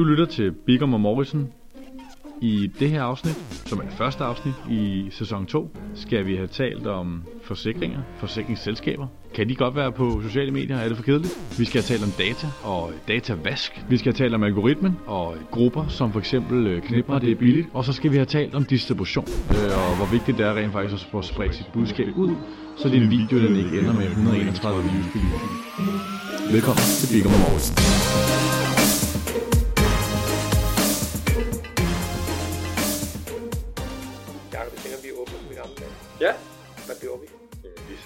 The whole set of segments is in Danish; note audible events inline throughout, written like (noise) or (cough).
Du lytter til Bigum og Morrison. I det her afsnit, som er det første afsnit i sæson 2, skal vi have talt om forsikringer, forsikringsselskaber. Kan de godt være på sociale medier? Er det for kedeligt? Vi skal have talt om data og datavask. Vi skal have talt om algoritmen og grupper, som for eksempel øh, knipper, det er billigt. Og så skal vi have talt om distribution, øh, og hvor vigtigt det er rent faktisk at få spredt sit budskab ud, så din video den ikke ender med 131 views. Velkommen til Bigum og Morrison.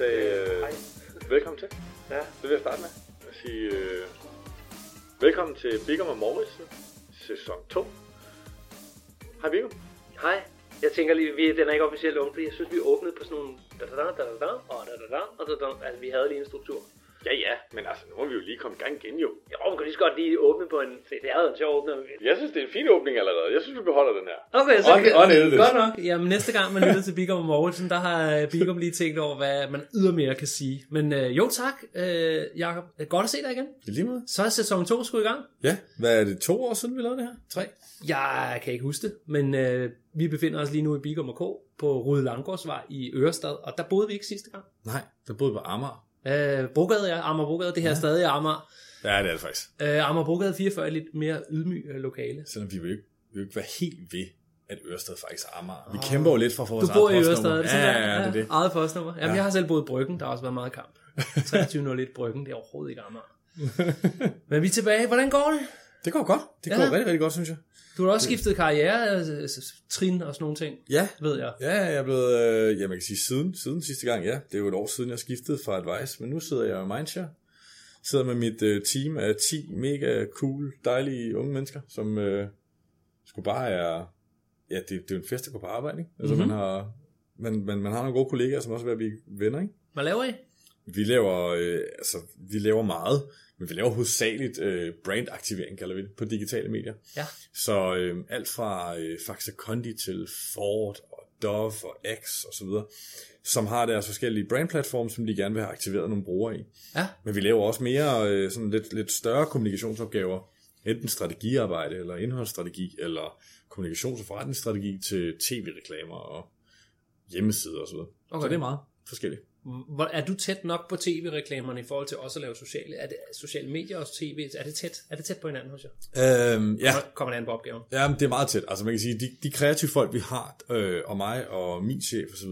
Sagde øh, Hej. velkommen til. Ja, Det vil jeg starte med at sige øh, velkommen til Bigum og Morrison, sæson 2. Hej Bigum. hej. Jeg tænker lige, vi, den er ikke officielt åbent, fordi jeg synes, vi åbnede på sådan nogle da da da da da og da da da og da da Altså, vi havde lige en struktur. Ja, ja, men altså, nu må vi jo lige komme i gang igen jo. Jo, man kan lige så godt lige åbne på en... Se, det er jo en sjov åbner. Jeg synes, det er en fin åbning allerede. Jeg synes, vi beholder den her. Okay, så On- on godt nok. Jamen, næste gang man lytter til Bigum og Morrison, der har Bigum lige tænkt over, hvad man ydermere kan sige. Men øh, jo tak, øh, Jakob. Godt at se dig igen. I lige måde. Så er sæson 2 skulle i gang. Ja, hvad er det, to år siden vi lavede det her? Tre? Jeg kan ikke huske det, men øh, vi befinder os lige nu i Bigum og K på Røde Langårdsvej i Ørestad, og der boede vi ikke sidste gang. Nej, der boede på Amager. Øh, Brogade, ja, Amager Brogade, det her ja. er stadig Amager. Ja, det er det faktisk. Øh, Amager Brogade 44 er lidt mere ydmyg øh, lokale. Selvom vi vil ikke, vi vil ikke være helt ved, at Ørsted faktisk er Amager. Vi kæmper jo lidt for at få Du vores bor i Ørestad, er det Ja, sådan ja, der? ja, det er det. Eget postnummer. Jamen, Ja. jeg har selv boet i Bryggen, der har også været meget kamp. (laughs) 2301 Bryggen, det er overhovedet ikke Amager. Men vi er tilbage. Hvordan går det? Det går godt. Det går Ja. rigtig, rigtig godt, synes jeg. Du har også skiftet karriere, øh, trin og sådan nogle ting, Ja, ved jeg. Ja, jeg er blevet, øh, ja, man kan sige siden, siden sidste gang, ja. Det er jo et år siden, jeg skiftede fra Advice, men nu sidder jeg i Mindshare. Sidder med mit øh, team af 10 mega cool, dejlige unge mennesker, som øh, sgu bare er, ja, det, det er jo en fest at gå på arbejde, ikke? Altså, Mhm. mm-hmm. man, har, man, man, man har nogle gode kollegaer, som også er ved at blive venner, ikke? Hvad laver I? Vi laver, øh, altså, vi laver meget, men vi laver hovedsageligt øh, brandaktivering, kalder vi det, på digitale medier. Ja. Så øh, alt fra øh, Faxe Kondi til Ford og Dove og X og så videre, som har deres forskellige brandplatforme, som de gerne vil have aktiveret nogle brugere i. Ja. Men vi laver også mere øh, sådan lidt, lidt større kommunikationsopgaver, enten strategiarbejde eller indholdsstrategi, eller kommunikations- og forretningsstrategi til tv-reklamer og hjemmesider og så videre. Okay. Så det er meget forskelligt. Hvor, er du tæt nok på tv-reklamerne i forhold til også at lave sociale, er det, sociale medier og tv? Er det tæt, er det tæt på hinanden hos jer? Øhm, ja, Kommer- Kommer det an på opgaven? Ja, men det er meget tæt. Altså man kan sige, de, de kreative folk, vi har, øh, og mig og min chef osv.,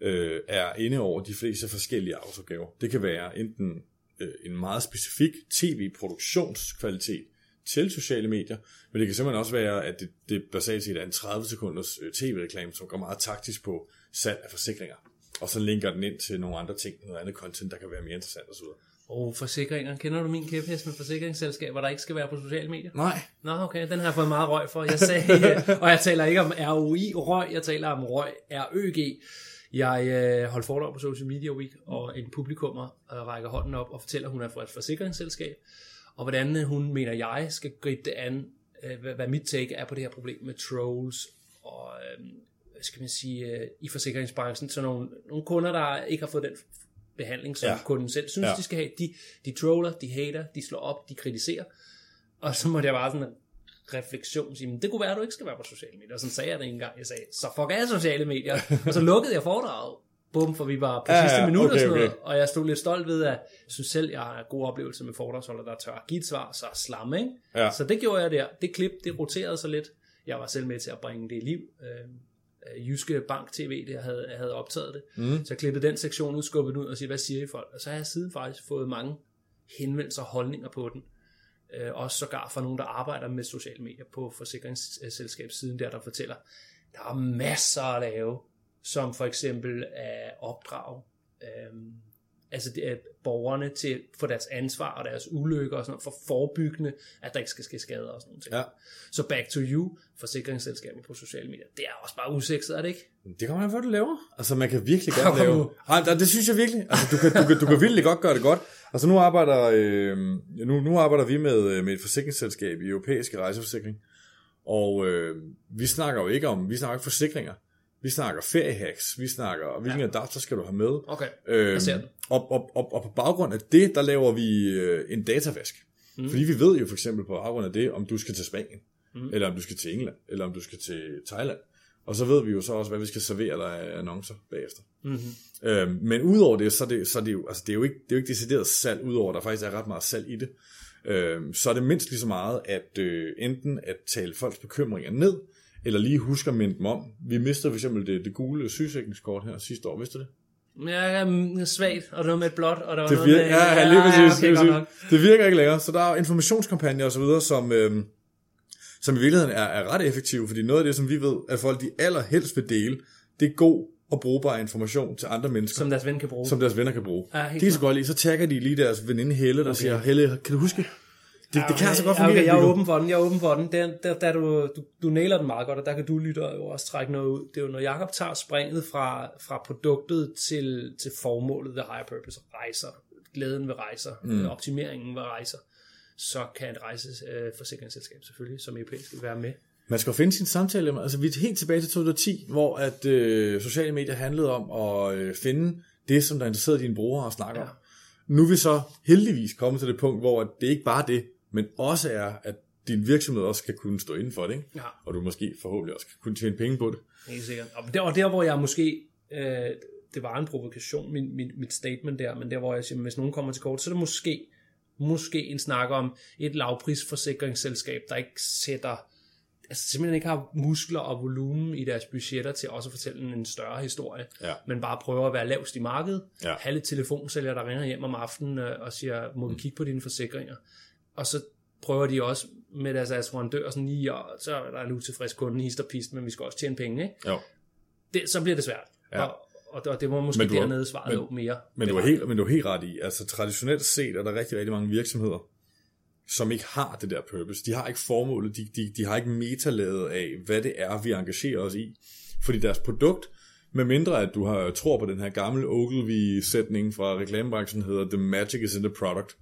øh, er inde over de fleste forskellige arbejdsopgaver. Det kan være enten øh, en meget specifik tv-produktionskvalitet til sociale medier, men det kan simpelthen også være, at det, det basalt set er en 30 sekunders øh, tv-reklame, som går meget taktisk på salg af forsikringer, og så linker den ind til nogle andre ting, noget andet content, der kan være mere interessant osv. Og forsikringer. Kender du min kæphest med forsikringsselskaber, der ikke skal være på sociale medier? Nej, Nå, okay, den har jeg fået meget røg for. Jeg sagde, (laughs) og jeg taler ikke om ROI røg, jeg taler om røg RØG. Jeg øh, holdt foredrag på Social Media Week, og en publikummer øh, rækker hånden op og fortæller, at hun er fra et forsikringsselskab, og hvordan øh, hun mener, jeg skal gribe det an, øh, hvad, hvad mit take er på det her problem med trolls og øh, skal man sige, øh, i forsikringsbranchen, så nogle, nogle kunder, der ikke har fået den behandling, som ja. Kunden selv synes, ja. De skal have, de, de troller, de hater, de slår op, de kritiserer, og så måtte jeg bare sådan en refleksion sige, "Men det kunne være, at du ikke skal være på sociale medier. Og sådan sagde jeg det en gang. Jeg sagde, så fuck af sociale medier. (laughs) og så lukkede jeg foredraget. Bum, for vi var på Ja, sidste ja, minut og okay, sådan noget. okay. Og jeg stod lidt stolt ved, at jeg synes selv, jeg har gode oplevelser med foredragsholder, der tør at give et svar, så slamme, ikke? Ja. Så det gjorde jeg der. Det klip, det roterede så lidt. Jeg var selv med til at bringe det i liv. Øh, Jyske Bank TV, jeg havde, havde optaget det. Mm. Så jeg klippede den sektion ud, skubbede den ud og siger, hvad siger I folk? Og så har jeg siden faktisk fået mange henvendelser og holdninger på den. Øh, også sågar fra nogen, der arbejder med sociale medier på forsikringsselskabssiden der, der fortæller, der er masser at lave, som for eksempel at opdrage øh, altså det er borgerne til for deres ansvar og deres ulykker og sådan noget, for forebyggende, at der ikke skal ske skader og sådan noget. Ja. Så back to you, forsikringsselskaber på sociale medier, det er også bare usekset, er det ikke? Det kommer an på, du laver. Altså, man kan virkelig Kom godt lave... det, det synes jeg virkelig. Altså, du kan, du, kan, du kan virkelig godt gøre det godt. Altså, nu arbejder, øh, nu, nu arbejder vi med, øh, med et forsikringsselskab i europæiske rejseforsikring. Og øh, vi snakker jo ikke om, vi snakker ikke forsikringer. Vi snakker feriehacks, vi snakker, hvilken ja. adapter skal du have med. Okay, Øhm, jeg ser den. og, og, og, og på baggrund af det, der laver vi øh, en datavask. Mm. Fordi vi ved jo for eksempel på baggrund af det, om du skal til Spanien, mm. eller om du skal til England, eller om du skal til Thailand. Og så ved vi jo så også, hvad vi skal servere dig af annoncer bagefter. Mm-hmm. Øhm, men udover det, så er det, så er det jo, altså det er jo ikke, det er jo ikke decideret salg, udover der faktisk er ret meget salg i det. Øhm, så er det mindst lige så meget, at øh, enten at tale folks bekymringer ned, eller lige huske at minde dem om. Vi mistede for eksempel det, det gule sygesikringskort her sidste år, vidste du det? Ja, um, svagt, og noget med et blåt, og der var det noget virker, med... ja, ja, lige præcis. Ja, okay, lige præcis. det virker ikke længere, så der er informationskampagner og så videre, som, øhm, som i virkeligheden er, er ret effektive, fordi noget af det, som vi ved, at folk de allerhelst vil dele, det er god og brugbar information til andre mennesker. Som deres ven kan bruge. Som deres venner kan bruge. Ja, helt det er så godt lige, så tagger de lige deres veninde Helle, der okay. siger, Helle, kan du huske? Det, det kan altså godt Ja, fungere. okay, jeg er åben for den, jeg er åben for den. Der, der, der du, du, du nailer den meget godt, og der kan du lytte jo også trække noget ud. Det er jo, når Jacob tager springet fra, fra produktet til, til formålet ved higher purpose, rejser, glæden ved rejser, mm. optimeringen ved rejser, så kan et rejseforsikringsselskab selvfølgelig, som europæisk, være med. Man skal jo finde sin samtale. Altså, vi er helt tilbage til 2010, hvor at, øh, sociale medier handlede om at øh, finde det, som der interesserede dine brugere og snakke ja. Om. Nu er vi så heldigvis kommet til det punkt, hvor at det ikke bare er det, men også er, at din virksomhed også skal kunne stå inden for det, ikke? Ja. og du måske forhåbentlig også skal kunne tjene penge på det. Helt sikkert. Og der, og der hvor jeg måske, øh, det var en provokation, min, min, mit statement der, men der hvor jeg siger, hvis nogen kommer til kort, så er det måske, måske en snak om et lavprisforsikringsselskab, der ikke sætter, altså simpelthen ikke har muskler og volumen i deres budgetter til også at fortælle en, større historie, Ja. men bare prøver at være lavst i markedet, Ja. have lidt telefonsælgere, der ringer hjem om aftenen øh, og siger, må vi kigge på dine forsikringer? Og så prøver de også med deres assurandør sådan lige, og så er der en utilfreds kunde, hist og pist, men vi skal også tjene penge, ikke? Jo. det, så bliver det svært. Ja. Og, og, og det var måske Men du dernede svaret men- lå mere. Men du, er helt, men du er helt ret i, altså traditionelt set er der rigtig, rigtig mange virksomheder, som ikke har det der purpose. De har ikke formålet, de, de, de har ikke metalaget af, hvad det er, vi engagerer os i. Fordi deres produkt, med mindre at du har tror på den her gamle Ogilvy-sætning fra reklamebranchen, hedder The Magic is in the product,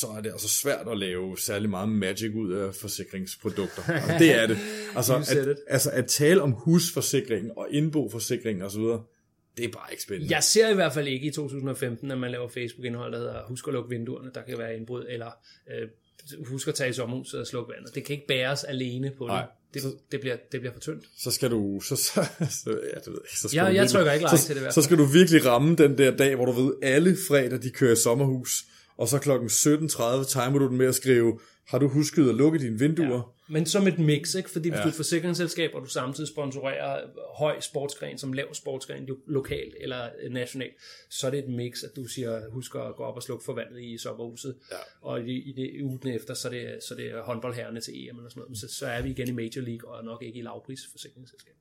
så er det altså svært at lave særlig meget magic ud af forsikringsprodukter. Og det er det. (laughs) Altså at, altså at tale om husforsikring og indboforsikring osv., det er bare ikke spændende. Jeg ser i hvert fald ikke i 2015, at man laver Facebook-indhold, der hedder husk at lukke vinduerne, der kan være indbrud, eller øh, husk at tage i sommerhuset og slukke vandet. Det kan ikke bæres alene på det. Nej. Det, det, bliver, det bliver for tyndt. så skal du, så, så, (laughs) så ja, det ved jeg så skal Jeg- du jeg virkelig- trykker ikke like så, til det i hvert Så skal du virkelig ramme den der dag, hvor du ved, alle fredag, de kører i sommerhus, og så klokken 17.30 timer du den med at skrive, har du husket at lukke dine vinduer? Ja. Men som et mix, ikke? fordi hvis Ja. du er et forsikringsselskab, og du samtidig sponsorerer høj sportsgren som lav sportsgren, lo- lokalt eller øh, nationalt, så er det et mix, at du siger, husk at gå op og slukke for vandet i sommerhuset, Ja. og i, i det ugen efter, så er det, så er det håndboldherrene til EM eller sådan noget, så, så er vi igen i Major League, og nok ikke i lavprisforsikringsselskab.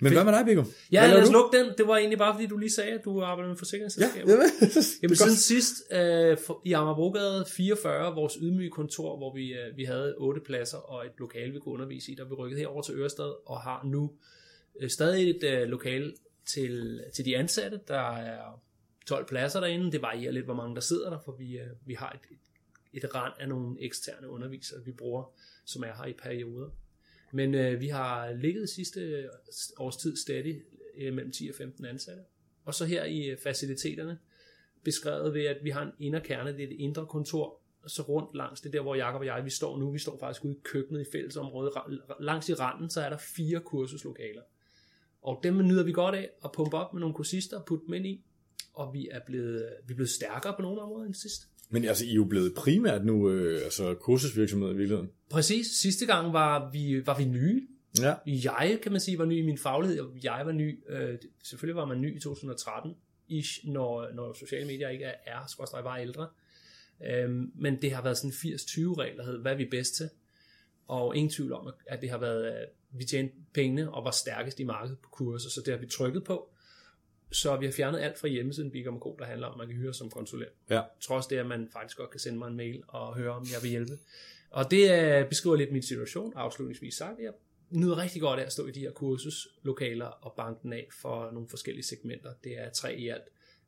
Men hvad med dig, Biggo? Ja, hvad lad os lukke den. Det var egentlig bare, fordi du lige sagde, at du arbejder med Ja, forsikringsselskaber. jamen, (laughs) Jamen det er siden sidst øh, for, i Amagerbrogade 44, vores ydmyge kontor, hvor vi, øh, vi havde otte pladser og et lokale, vi kunne undervise i, der vi rykket herover til Ørestad og har nu øh, stadig et øh, lokale til, til de ansatte. Der er 12 pladser derinde. Det varierer lidt, hvor mange der sidder der, for vi, øh, vi har et, et, et rand af nogle eksterne undervisere, vi bruger, som er her i perioder. Men øh, vi har ligget sidste øh, års tid stadig øh, mellem 10 og 15 ansatte. Og så her i øh, faciliteterne, beskrevet ved, at vi har en inderkerne, det er det indre kontor, og så rundt langs det der, hvor Jakob og jeg, vi står nu, vi står faktisk ude i køkkenet i fællesområdet, langs i randen, så er der fire kursuslokaler. Og dem nyder vi godt af at pumpe op med nogle kursister og putte dem ind i, og vi er blevet, øh, vi er blevet stærkere på nogle områder end sidst. Men altså, I er jo blevet primært nu, øh, altså kursusvirksomhed i virkeligheden. Præcis, sidste gang var vi, var vi nye, Ja. jeg, kan man sige, var ny i min faglighed, og jeg var ny, øh, selvfølgelig var man ny i 2013, ish, når, når sociale medier ikke er, er skorstræk var ældre. Øhm, men det har været sådan 80-20 regler, hed, hvad er vi bedst til? Og ingen tvivl om, at det har været, øh, vi tjente pengene og var stærkest i markedet på kurser, så det har vi trykket på. Så vi har fjernet alt fra hjemmesiden Bigum der handler om, at man kan hyre som konsulent. Ja. Trods det, at man faktisk godt kan sende mig en mail og høre, om jeg vil hjælpe. Og det øh, beskriver lidt min situation, afslutningsvis sagt. Jeg nyder rigtig godt af at stå i de her kursuslokaler og banke den af for nogle forskellige segmenter. Det er tre i alt.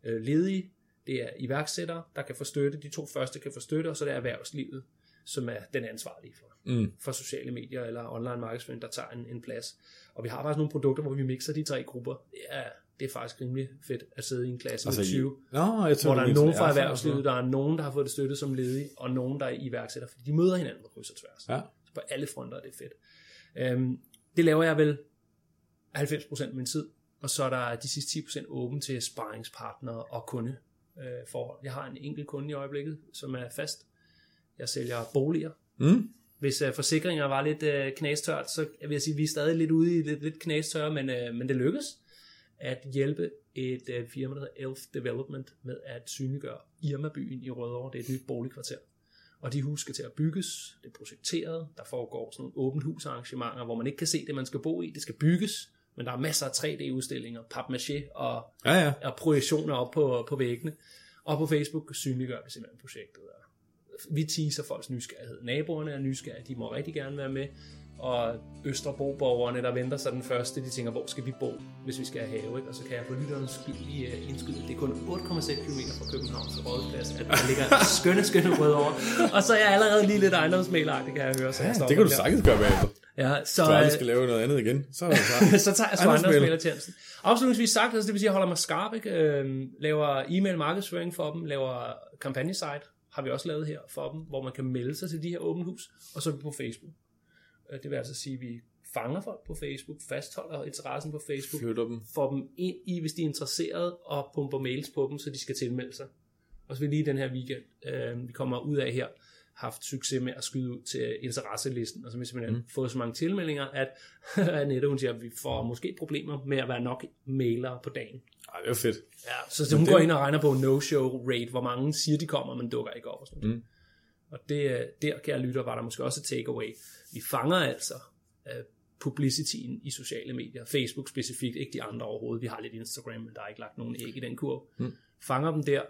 Øh, ledige, det er iværksættere, der kan få støtte. De to første kan få støtte, og så er det erhvervslivet, som er den ansvarlige for, Mm. for sociale medier eller online markedsføring, der tager en, en plads. Og vi har faktisk nogle produkter, hvor vi mixer de tre grupper. Det er, det er faktisk rimelig fedt at sidde i en klasse Altså, med I- 20, Nå, jeg tror, hvor der er nogen fra erhvervslivet, der er nogen, der har fået det støtte som ledige, og nogen, der er iværksætter, fordi de møder hinanden på kryds og tværs. noget. Så på alle fronter er det fedt. Øhm, det laver jeg vel 90% af min tid, og så er der de sidste 10% åben til sparringspartnere og kunde øh. Jeg har en enkelt kunde i øjeblikket, som er fast. Jeg sælger boliger. Ja. Mm. Hvis øh, forsikringer var lidt øh, knastørt, så vil jeg sige, at vi er stadig lidt ude i lidt, lidt knastør, men, øh, men det lykkes at hjælpe et øh, firma, der hedder Elf Development, med at synliggøre Irma-byen i Rødovre. Det er et nyt boligkvarter. Og de hus skal til at bygges, det er projekteret, der foregår sådan nogle åbent hus arrangementer, hvor man ikke kan se det, man skal bo i, det skal bygges, men der er masser af 3D-udstillinger, papmaché og, Ja, ja. og projektioner op på, på væggene. Og på Facebook synliggør vi simpelthen projektet. Vi teaser folks nysgerrighed. Naboerne er nysgerrige, de må rigtig gerne være med. Og Østerbro-borgerne, der venter sig den første, de tænker, hvor skal vi bo, hvis vi skal have have, ikke? Og så kan jeg på lytterens skyld lige uh, indskyde, det er kun 8,6 km fra København til Rådhuspladsen, at der ligger (laughs) skønne, skønne rød over. Og så er jeg allerede lige lidt ejendomsmælagtig, kan jeg høre. Så jeg ja det kan du sagtens gøre bagefter. Ja, så, Du aldrig øh, skal lave noget andet igen. Så er det (laughs) så tager jeg sgu ejendomsmælertjenesten. Afslutningsvis sagt, altså det vil sige, at jeg holder mig skarp, ikke? Øh, laver e-mail markedsføring for dem, laver kampagnesite, har vi også lavet her for dem, hvor man kan melde sig til de her åbent hus, og så er vi på Facebook. Øh, Det vil altså sige, at vi fanger folk på Facebook, fastholder interessen på Facebook, Flytter dem. får dem ind i, hvis de er interesserede, og pumper mails på dem, så de skal tilmelde sig. Og så vil lige den her weekend, øh, vi kommer ud af her, haft succes med at skyde ud til interesselisten, og så har vi simpelthen mm. fået så mange tilmeldinger, at (laughs) Annette, hun siger, at vi får måske problemer med at være nok mailere på dagen. Ej, det er fedt. Ja, så, så hun det- går ind og regner på no-show rate, hvor mange siger, de kommer, men dukker ikke op og sådan. Mm. Og det, øh, der, kære lytter, var der måske også et takeaway. Vi fanger altså uh, publicityen i sociale medier. Facebook specifikt, ikke de andre overhovedet. Vi har lidt Instagram, men der er ikke lagt nogen æg i den kurv. Mm. Fanger dem der.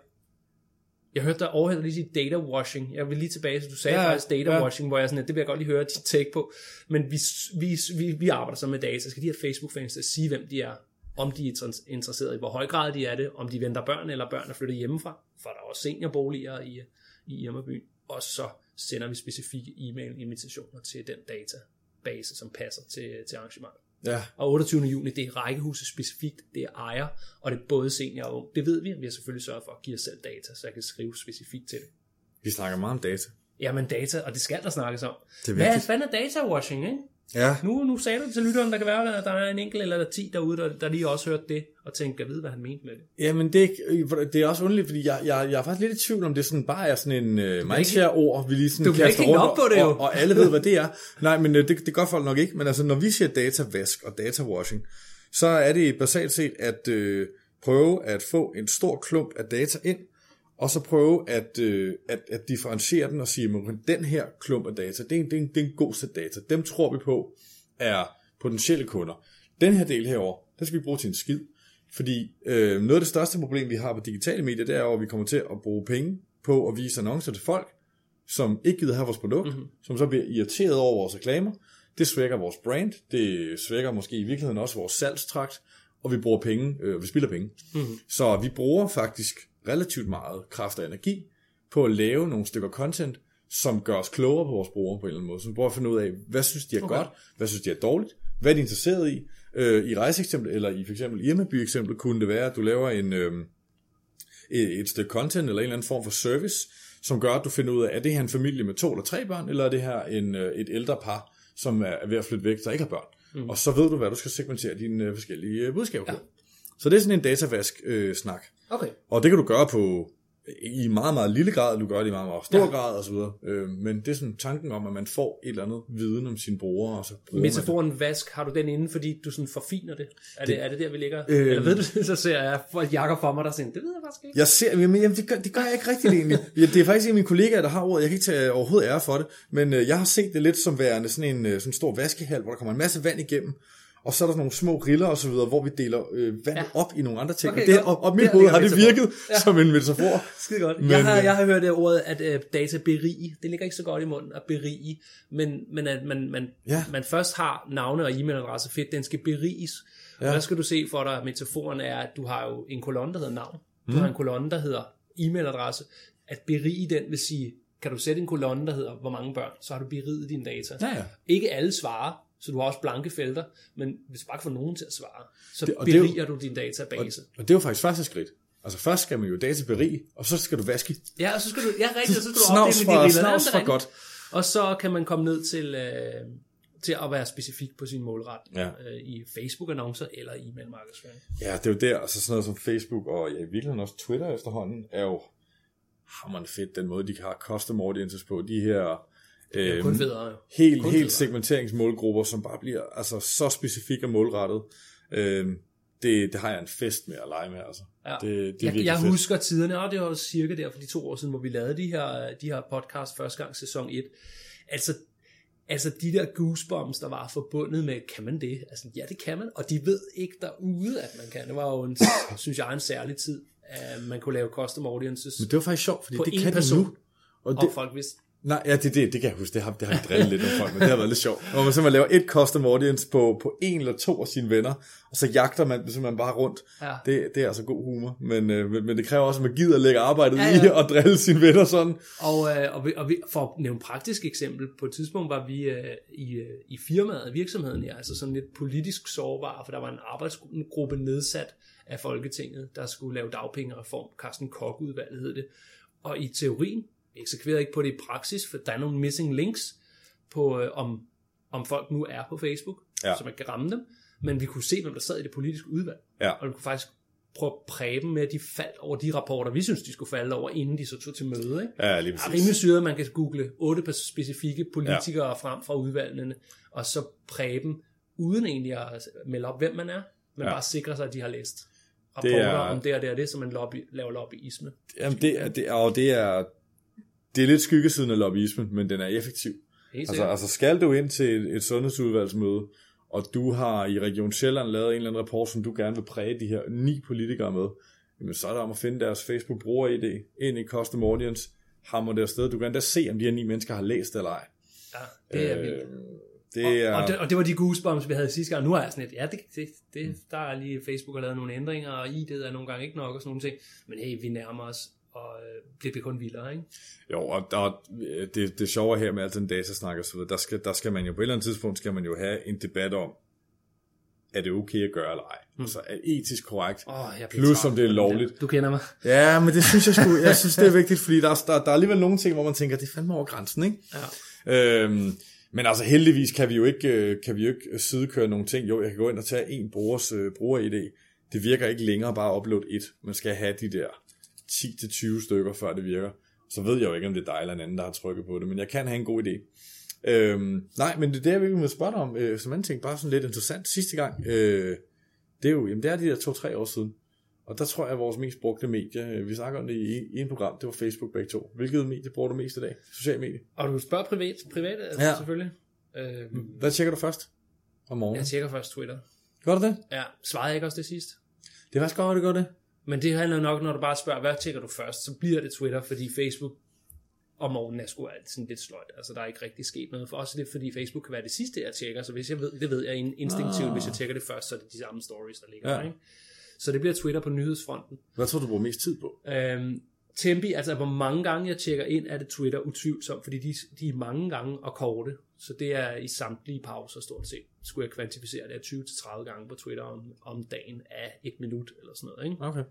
Jeg hørte dig overhælde lige sige data washing. Jeg vil lige tilbage, så du sagde Ja, faktisk data ja. washing, hvor jeg sådan, at det vil jeg godt lige høre dit take på. Men vi, vi, vi, vi arbejder så med data. Skal de her Facebook-fans til at sige, hvem de er? Om de er inter- interesserede i, hvor høj grad de er det, om de venter børn, eller børn er flyttet hjemmefra, for der er også seniorboliger i, i Irma-byen. Og så sender vi specifikke e-mail-invitationer til den database, som passer til, til arrangementet. Ja. Og 28. juni, det er rækkehuset specifikt, det er ejer, og det er både senior og ung. Det ved vi, og vi har selvfølgelig sørget for at give os selv data, så jeg kan skrive specifikt til det. Vi snakker meget om data. Jamen data, og det skal der snakkes om. Det er Hvad vigtigt. fanden er data washing, ikke? Ja. Nu, nu sagde du til lytteren, der kan være, at der er en enkelt eller ti derude, der, der lige også hørte det, og tænkte, jeg ved, hvad han mente med det. Jamen, det ikke- det er også underligt, fordi jeg, jeg, jeg er faktisk lidt i tvivl om, det sådan bare er sådan en uh, mindshare ord, vi lige sådan Du kaster rundt, op på det, jo. og, og, alle ved, hvad det er. Nej, men uh, det, det gør folk nok ikke. Men altså, når vi siger datavask og datawashing, så er det basalt set at uh, prøve at få en stor klump af data ind, og så prøve at, øh, at, at differentiere den og sige, at den her klump af data, det er, en, det, er en, det er en god sæt data. Dem tror vi på er potentielle kunder. Den her del herover, den skal vi bruge til en skid. Fordi øh, noget af det største problem, vi har på digitale medier, det er at vi kommer til at bruge penge på at vise annoncer til folk, som ikke gider have vores produkt, mm-hmm. som så bliver irriteret over vores reklamer. Det svækker vores brand, det svækker måske i virkeligheden også vores salgstrakt, og vi bruger penge, øh, vi spilder penge. Mm-hmm. Så vi bruger faktisk relativt meget kraft og energi på at lave nogle stykker content, som gør os klogere på vores brugere på en eller anden måde. Så vi prøver at finde ud af, hvad synes de er okay. godt, hvad synes de er dårligt, hvad er de interesseret i. Øh, I rejseeksempel, eller i for eksempel Irmaby eksempel, kunne det være, at du laver en, øh, et, stykke content, eller en eller anden form for service, som gør, at du finder ud af, er det her en familie med to eller tre børn, eller er det her en, øh, et ældre par, som er ved at flytte væk, der ikke har børn. Mm. Og så ved du, hvad du skal segmentere dine øh, forskellige øh, budskaber på. Så det er sådan en datavask-snak. Okay. Og det kan du gøre på i meget, meget lille grad, du gør det i meget, meget stor ja. grad og så videre. Øh, men det er sådan tanken om, at man får et eller andet viden om sine brugere, og så det. Metaforen vask, har du den inde, fordi du sådan forfiner det? Er det, er det der, vi ligger? Øh. Eller ved du, (laughs) så ser jeg folk jakker for mig, der siger, det ved jeg faktisk ikke. Jeg ser, men jamen, det, gør, det gør jeg ikke rigtigt egentlig. (laughs) Det er faktisk en af mine kollegaer, der har ordet. Jeg kan ikke tage overhovedet ære for det, men øh, jeg har set det lidt som værende sådan en øh, sådan stor vaskehal, hvor der kommer en masse vand igennem, og så er der nogle små riller og så videre, hvor vi deler øh, vand ja. op i nogle andre ting. Okay, og det, og, og mit hoved har det virket Ja. som en metafor. (laughs) Skide godt. Men, jeg, har, øh, jeg har hørt det ordet, at uh, data berige. Det ligger ikke så godt i munden at berige, men, men at man, man, Ja. man først har navne og e-mailadresse. Fedt, den skal beriges. Ja. Og der skal du se for dig, at metaforen er, at du har jo en kolonne, der hedder navn. Du mm. har en kolonne, der hedder e-mailadresse. At berige den vil sige, kan du sætte en kolonne, der hedder, hvor mange børn, så har du beriget dine data. Ja, ja. Ikke alle svarer, Så du har også blanke felter, men hvis du bare kan få nogen til at svare, så Det- og det jo- beriger du din database. Og det er jo faktisk første skridt. Altså først skal man jo data berige, og så skal du vaske Ja, og så skal du, ja, rigtigt, og så skal du snavs opdele fra, dine snavs rigtigt. godt. Og så kan man komme ned til, øh, til at være specifik på sin målretning Ja. øh, i Facebook-annoncer eller e-mail markedsføring. Ja, det er jo der, altså sådan noget som Facebook og ja, i virkeligheden også Twitter efterhånden, er jo hammerende fedt, den måde, de have custom audiences på. De her Det er øh, kun federe helt, kun helt federe. segmenteringsmålgrupper, som bare bliver altså, så specifikke og målrettet. Øh, det, det har jeg en fest med at lege med, altså. Ja. Det, det er jeg, jeg fedt. husker tiderne, og det var cirka der for de to år siden, hvor vi lavede de her, de her podcast første gang, sæson 1. Altså, altså de der goosebumps, der var forbundet med, kan man det? Altså, ja, det kan man, og de ved ikke derude, at man kan. Det var jo, en, (coughs) synes jeg, en særlig tid, at man kunne lave custom audiences, Men det var faktisk sjovt, fordi det kan person. de nu. Og det, og folk vidste, Nej, ja, det, det, det kan jeg huske. Det har, det har jeg drillet lidt med folk, men det har været lidt sjovt. Når man simpelthen laver et custom audience på, på en eller to af sine venner, og så jagter man dem simpelthen bare rundt. Ja. Det, det er altså god humor, men, øh, men det kræver også, at man gider at lægge arbejdet Ja, ja, i at drille sine venner sådan. Og, øh, og, vi, og vi, for at nævne et praktisk eksempel, på et tidspunkt var vi øh, i, øh, i firmaet, virksomheden, ja, altså sådan lidt politisk sårbare, for der var en arbejdsgruppe nedsat af Folketinget, der skulle lave dagpengereform, Carsten Koch-udvalget hed det. Og i teorien, vi eksekverede ikke på det i praksis, for der er nogle missing links på, øh, om, om folk nu er på Facebook, Ja. så man kan ramme dem, men vi kunne se, hvem der sad i det politiske udvalg. Ja. Og vi kunne faktisk prøve at præge dem med, at de faldt over de rapporter, vi synes, de skulle falde over, inden de så tog til møde. Ikke? Ja, lige præcis. rimelig syret, man kan google otte specifikke politikere ja. frem fra udvalgene, og så præge dem, uden egentlig at melde op, hvem man er, men Ja. bare sikre sig, at de har læst Det rapporter er- om det og det og det, som man lobby, laver lobbyisme. Jamen, det, er, det, er, og det er, det er lidt skyggesiden af lobbyismen, men den er effektiv. Altså, altså skal du ind til et, et sundhedsudvalgsmøde, og du har i Region Sjælland lavet en eller anden rapport, som du gerne vil præge de her ni politikere med, jamen så er det om at finde deres Facebook-bruger-ID ind i Custom Audience, hammer det afsted. Du kan endda se, om de her ni mennesker har læst eller ej. ja, det er vildt. Det er, Og, det, og det var de goosebumps, vi havde sidste gang. Nu er jeg sådan lidt, ja, det, det, det, der er lige Facebook har lavet nogle ændringer, og ID'et er nogle gange ikke nok og sådan nogle ting. Men hey, vi nærmer os, og øh, det bliver kun vildere, ikke? Jo, og der, det, det sjove her med alt den datasnak og så videre, der skal, der skal man jo på et eller andet tidspunkt, skal man jo have en debat om, er det okay at gøre eller ej? Mm. Altså, er det etisk korrekt? Bliver Plus træt. om det er lovligt. Du kender mig. Ja, men det synes jeg sgu, jeg (laughs) synes det er vigtigt, fordi der, er- der, der er alligevel nogle ting, hvor man tænker, det er fandme over grænsen, ikke? Ja. Øhm, men altså heldigvis kan vi jo ikke, øh, kan vi jo ikke sidekøre nogle ting. Jo, jeg kan gå ind og tage en brugers øh, bruger-ID. Det virker ikke længere bare at uploade et. Man skal have de der 10-20 stykker, før det virker. Så ved jeg jo ikke, om det er dig eller en anden, der har trykket på det, men jeg kan have en god idé. Øhm, nej, men det er det, jeg virkelig vil spørge dig om, øh, som anden ting, bare sådan lidt interessant. Sidste gang, øh, det er jo, jamen det er de der to-tre år siden. Og der tror jeg, at vores mest brugte medie, øh, vi snakker om det i, i en program, det var Facebook begge to. Hvilket medie bruger du mest i dag? Social medie? Og du spørger privat, privat altså, Ja. selvfølgelig. Øh, Hvad tjekker du først? Om morgenen? jeg tjekker først Twitter. Gør du det? Ja, svarede jeg ikke også det sidst? Det er faktisk godt, at det gør det. Men det handler nok, når du bare spørger, hvad tjekker du først, så bliver det Twitter, fordi Facebook om morgenen er sgu alt sådan lidt sløjt. Altså, der er ikke rigtig sket noget. For også det, fordi Facebook kan være det sidste, jeg tjekker. Så hvis jeg ved, det ved jeg in- instinktivt, Ah. hvis jeg tjekker det først, så er det de samme stories, der ligger Ja. der, ikke? Så det bliver Twitter på nyhedsfronten. Hvad tror du, du bruger mest tid på? Øhm, Tempi, altså hvor mange gange jeg tjekker ind, er det Twitter utvivlsomt, fordi de, de er mange gange og korte, så det er i samtlige pauser stort set. Skulle jeg kvantificere det er 20-30 gange på Twitter om, om dagen af et minut eller sådan noget. Ikke? Okay.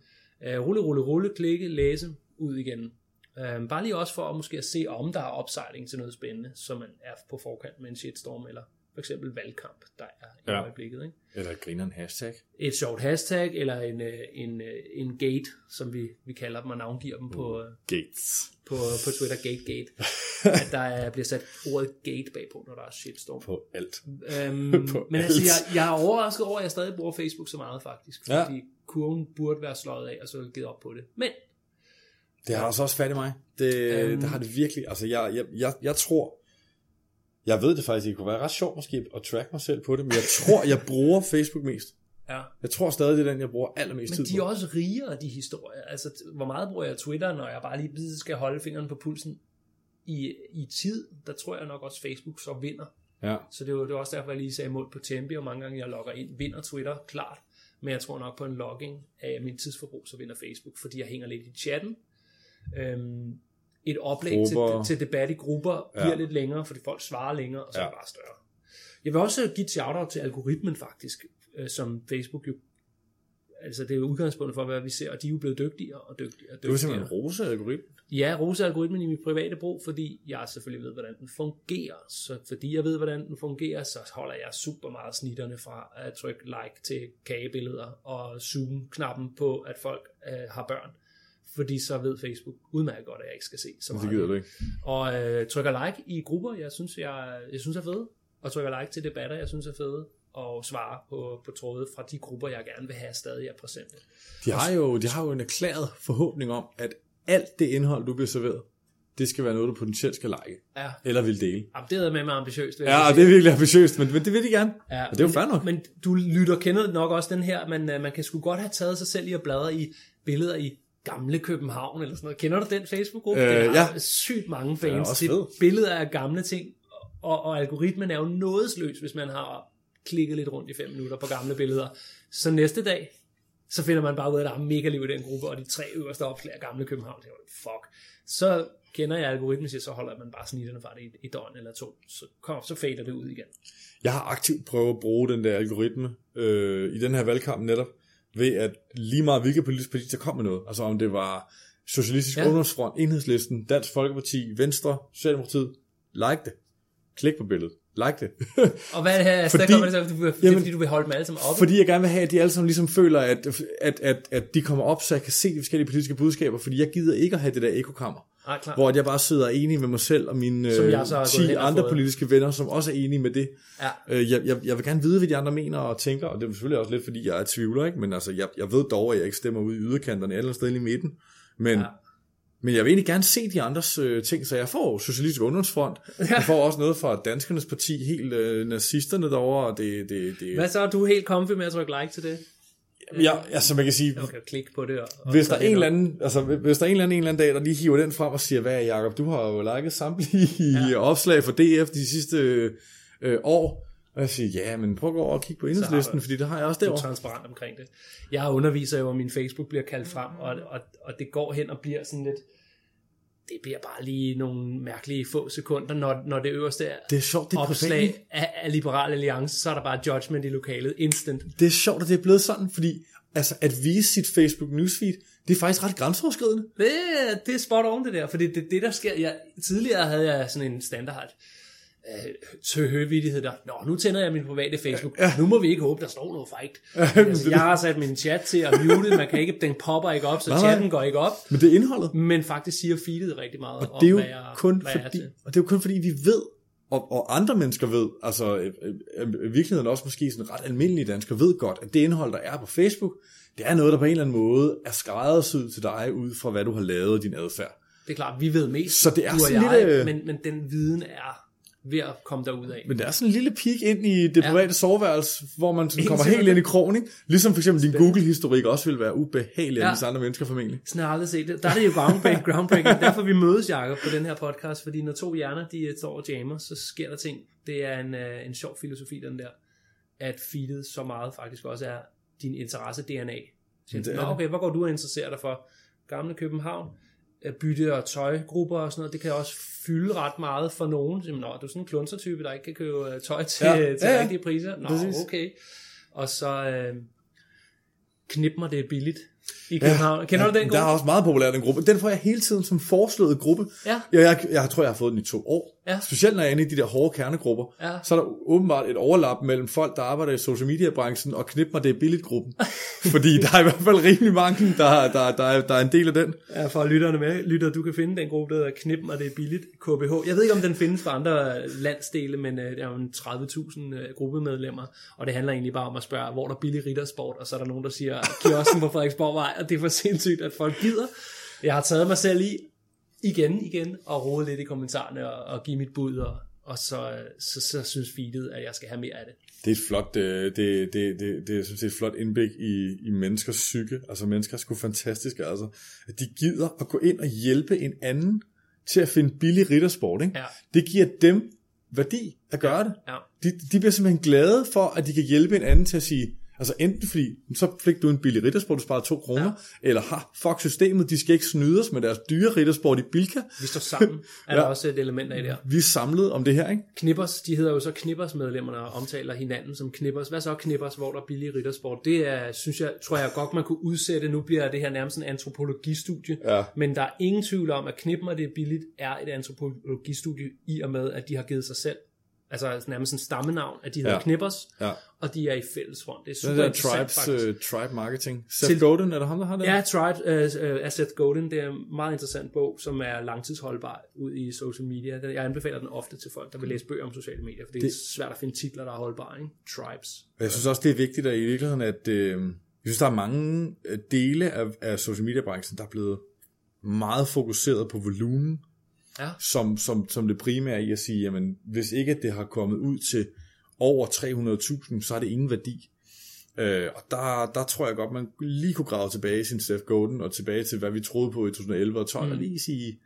Øh, rulle, rulle, rulle, klikke, læse, ud igen. Øh, bare lige også for at måske at se, om der er opsejling til noget spændende, så man er på forkant med en shitstorm, eller for eksempel valgkamp, der er i Ja. øjeblikket. Ikke? Eller griner en hashtag. et sjovt hashtag, eller en, øh, en, øh, en gate, som vi, vi kalder dem og navngiver dem på, øh, Gates. på, på Twitter, gate gate. (laughs) at der er, bliver sat ordet gate bagpå, når der er shitstorm. På alt. Øhm, (laughs) på men altså, alt. jeg, jeg er overrasket over, at jeg stadig bruger Facebook så meget faktisk, Ja. fordi kurven burde være slået af, og så givet op på det. Men Det har altså også fat i mig. Det, Øhm. det har det virkelig. Altså, jeg, jeg, jeg, jeg tror... Jeg ved det faktisk, det kunne være ret sjovt måske at track mig selv på det, men jeg tror, jeg bruger Facebook mest. ja, Jeg tror stadig, det er den, jeg bruger allermest Men tid de er på. også rigere, de historier. Altså, hvor meget bruger jeg Twitter, når jeg bare lige lige skal holde fingeren på pulsen i, i tid? Der tror jeg nok også, Facebook så vinder. Ja. Så det var, det var også derfor, jeg lige sagde mål på Tempi, og mange gange jeg logger ind, vinder Twitter, klart. Men jeg tror nok på en logging af min tidsforbrug, så vinder Facebook, fordi jeg hænger lidt i chatten. Øhm, et oplæg Grupper. til, til debat i grupper Ja. bliver lidt længere, fordi folk svarer længere, og så Ja. er det bare større. Jeg vil også give et shout-out til algoritmen faktisk, øh, som Facebook jo altså det er jo udgangspunktet for, hvad vi ser, og de er jo blevet dygtigere og dygtigere. Og Du er dygtigere. simpelthen rose algoritmen. Ja, rose algoritmen i mit private brug, fordi jeg selvfølgelig ved, hvordan den fungerer. Så fordi jeg ved, hvordan den fungerer, så holder jeg super meget snitterne fra at trykke like til kagebilleder og zoom-knappen på, at folk øh, har børn. Fordi så ved Facebook udmærket godt, at jeg ikke skal se så Det meget. gider du ikke. Og øh, trykker like i grupper, jeg synes, jeg, jeg synes er fede. Og trykker like til debatter, jeg synes er fede. Og svarer på, på tråde fra de grupper, jeg gerne vil have stadig er præsente. De har, jo, de har jo en erklæret forhåbning om, at alt det indhold, du bliver serveret, det skal være noget, du potentielt skal like. Ja, Eller vil dele. Jamen, det er med mig ambitiøst. vil jeg Ja, og det er virkelig ambitiøst, men, men det vil de gerne. Ja, og det er jo fair nok. Men du lytter kender nok også den her, men uh, man kan sgu godt have taget sig selv i at bladre i billeder i gamle København eller sådan noget. Kender du den Facebook-gruppe? Øh, den har ja. sygt mange er fans. også det fed. er billeder af gamle ting, og, og algoritmen er jo nådesløs, hvis man har klikket lidt rundt i fem minutter på gamle billeder. Så næste dag, så finder man bare ud af, at der er mega liv i den gruppe, og de tre øverste opslag er gamle København. Det er fuck. Så kender jeg algoritmen, så holder man bare snitterne fra det i et døgn eller to. Så, kom, så fader det ud igen. Jeg har aktivt prøvet at bruge den der algoritme øh, i den her valgkamp netop, ved at lige meget hvilket politisk parti, der kom med noget. Altså om det var Socialistisk ja. Ungdomsfront, Enhedslisten, Dansk Folkeparti, Venstre, Socialdemokratiet. Like det. Klik på billedet. Like det. (laughs) Og hvad er Fordi- kommer det så, fordi Jamen- fordi du vil holde dem alle sammen oppe? Fordi jeg gerne vil have, at de alle sammen ligesom føler, at, at, at, at de kommer op, så jeg kan se de forskellige politiske budskaber, fordi jeg gider ikke at have det der ekokammer. Ah, klar. Hvor jeg bare sidder enig med mig selv og mine Som øh, jeg så har gået 10 hen og andre fået. politiske venner, som også er enige med det. Ja. Øh, jeg, jeg, jeg vil gerne vide, hvad de andre mener og tænker, og det er selvfølgelig også lidt, fordi jeg er tvivler, ikke? men altså, jeg, jeg ved dog, at jeg ikke stemmer ud i yderkanterne, eller sted i midten. Men, Ja. Ja. men jeg vil egentlig gerne se de andres øh, ting, så jeg får Socialistisk Ungdomsfront, jeg får også noget fra Danskernes Parti, helt øh, nazisterne derovre, og det, det, det Hvad så? Er du helt comfy med at trykke like til det? jeg, altså man kan sige, Du kan klikke på det. Og, hvis der, er en eller anden, altså, hvis der er en eller anden, en eller anden dag, der lige hiver den frem og siger, hvad er Jacob, du har jo liket samtlige ja. opslag for DF de sidste øh, år, og jeg siger, ja, men prøv at gå over og kigge på enhedslisten, fordi det har jeg også Du er derovre. transparent omkring det. Jeg underviser jo, og min Facebook bliver kaldt frem, og, og, og det går hen og bliver sådan lidt... Det bliver bare lige nogle mærkelige få sekunder, når, når det øverste er Det er sjovt, det er opslag af, af Liberal Alliance, så er der bare judgment i lokalet, instant. Det er sjovt, at det er blevet sådan, fordi altså, at vise sit Facebook newsfeed, det er faktisk ret grænseoverskridende. Det, det er spot on det der, for det er det, der sker. Jeg, tidligere havde jeg sådan en standard øh, tøhøvittighed der. Nå, nu tænder jeg min private Facebook. Ja. Nu må vi ikke håbe, der står noget frækt. (laughs) altså, jeg har sat min chat til at mute, man kan ikke, den popper ikke op, så Nej, chatten går ikke op. Men det er indholdet. Men faktisk siger feedet rigtig meget Og det er jo om, hvad jeg, kun hvad fordi, og det er jo kun fordi, vi ved, og, og andre mennesker ved, altså øh, øh, øh, i virkeligheden også måske sådan ret almindelige danskere, ved godt, at det indhold, der er på Facebook, det er noget, der på en eller anden måde er skræddersyet til dig, ud fra hvad du har lavet din adfærd. Det er klart, vi ved mest, Så det er du og jeg, lidt, øh, men, men den viden er ved at komme derud af. Men det er sådan en lille pik ind i det Ja. private soveværelse, hvor man sådan kommer helt ind i krogen, ikke? Ligesom for eksempel din Google-historik også vil være ubehagelig Ja. ja. andre mennesker formentlig. Sådan har jeg aldrig set det. Der er det jo groundbreaking, groundbreaking. Derfor vi mødes, Jacob, på den her podcast. Fordi når to hjerner, de øh, står og jammer, så sker der ting. Det er en, uh, en sjov filosofi, den der. At feedet så meget faktisk også er din interesse-DNA. Så, Nå, okay, hvad går du og interesserer dig for? Gamle København, øh, bytte- og tøjgrupper og sådan noget, det kan også fylde ret meget for nogen. Så, Nå, du er sådan en klunsertype, der ikke kan købe øh, tøj til, Ja. ja. til Ja, ja. rigtige priser. Nå, Præcis. okay. Og så øh, knip mig, det er billigt i København. Kender du den Der gruppe? er også meget populær den gruppe. Den får jeg hele tiden som foreslået gruppe. Ja. Jeg, jeg, jeg tror, jeg har fået den i to år. Ja. Specielt når jeg er inde i de der hårde kernegrupper. Ja. Så er der åbenbart et overlap mellem folk, der arbejder i social media branchen, og knip mig det er billigt gruppen. (laughs) Fordi der er i hvert fald rimelig mange, der, der, der, er, der er en del af den. Ja, for lytterne med, lytter, du kan finde den gruppe, der hedder Knip mig, det er billigt, KBH. Jeg ved ikke, om den findes for andre landsdele, men øh, der er jo en 30.000 øh, gruppemedlemmer, og det handler egentlig bare om at spørge, hvor der er billig riddersport, og så er der nogen, der siger, kiosken på Frederiksborgvej, og det er for sindssygt, at folk gider. Jeg har taget mig selv i, igen, igen, og rodet lidt i kommentarerne, og, og give mit bud, og, og så, så, så synes feedet, at jeg skal have mere af det. Det er et flot, øh, det, det, det, det, det, jeg synes, det er et flot indblik i, i menneskers psyke. Altså mennesker er sgu fantastiske, altså. At de gider at gå ind og hjælpe en anden til at finde billig riddersport, ikke? Ja. Det giver dem værdi at gøre det. Ja. De, de bliver simpelthen glade for, at de kan hjælpe en anden til at sige, Altså enten fordi, så fik du en billig riddersport, du sparede 2 kroner, ja. eller har fuck systemet, de skal ikke snyde os med deres dyre riddersport i Bilka. Vi står sammen, (laughs) er der også et element af der. Vi er samlet om det her, ikke? Knippers, de hedder jo så Knippers medlemmerne og omtaler hinanden som Knippers. Hvad så Knippers, hvor der er billig riddersport? Det er, synes jeg, tror jeg godt, man kunne udsætte. Nu bliver det her nærmest en antropologistudie. Ja. Men der er ingen tvivl om, at Knipper det er billigt, er et antropologistudie i og med, at de har givet sig selv altså nærmest en stammenavn, at de hedder Ja. Knippers, Ja. og de er i fælles front. Det er super der interessant tribes, faktisk. uh, tribe marketing. Seth Til- Godin, er det ham, der har det? Ja, Tribe uh, uh, Asset Golden, det er en meget interessant bog, som er langtidsholdbar ud i social media. Jeg anbefaler den ofte til folk, der vil læse bøger om sociale medier, for det, det er svært at finde titler, der er holdbare. Ikke? Tribes. Jeg synes også, det er vigtigt at i virkeligheden, at øh, jeg synes, der er mange øh, dele af, af social media branchen, der er blevet meget fokuseret på volumen, Ja. som, som, som det primære i at sige, jamen, hvis ikke det har kommet ud til over 300.000, så er det ingen værdi. Øh, og der, der tror jeg godt, man lige kunne grave tilbage i sin Seth Godin, og tilbage til, hvad vi troede på i 2011 og 12, mm. og lige sige,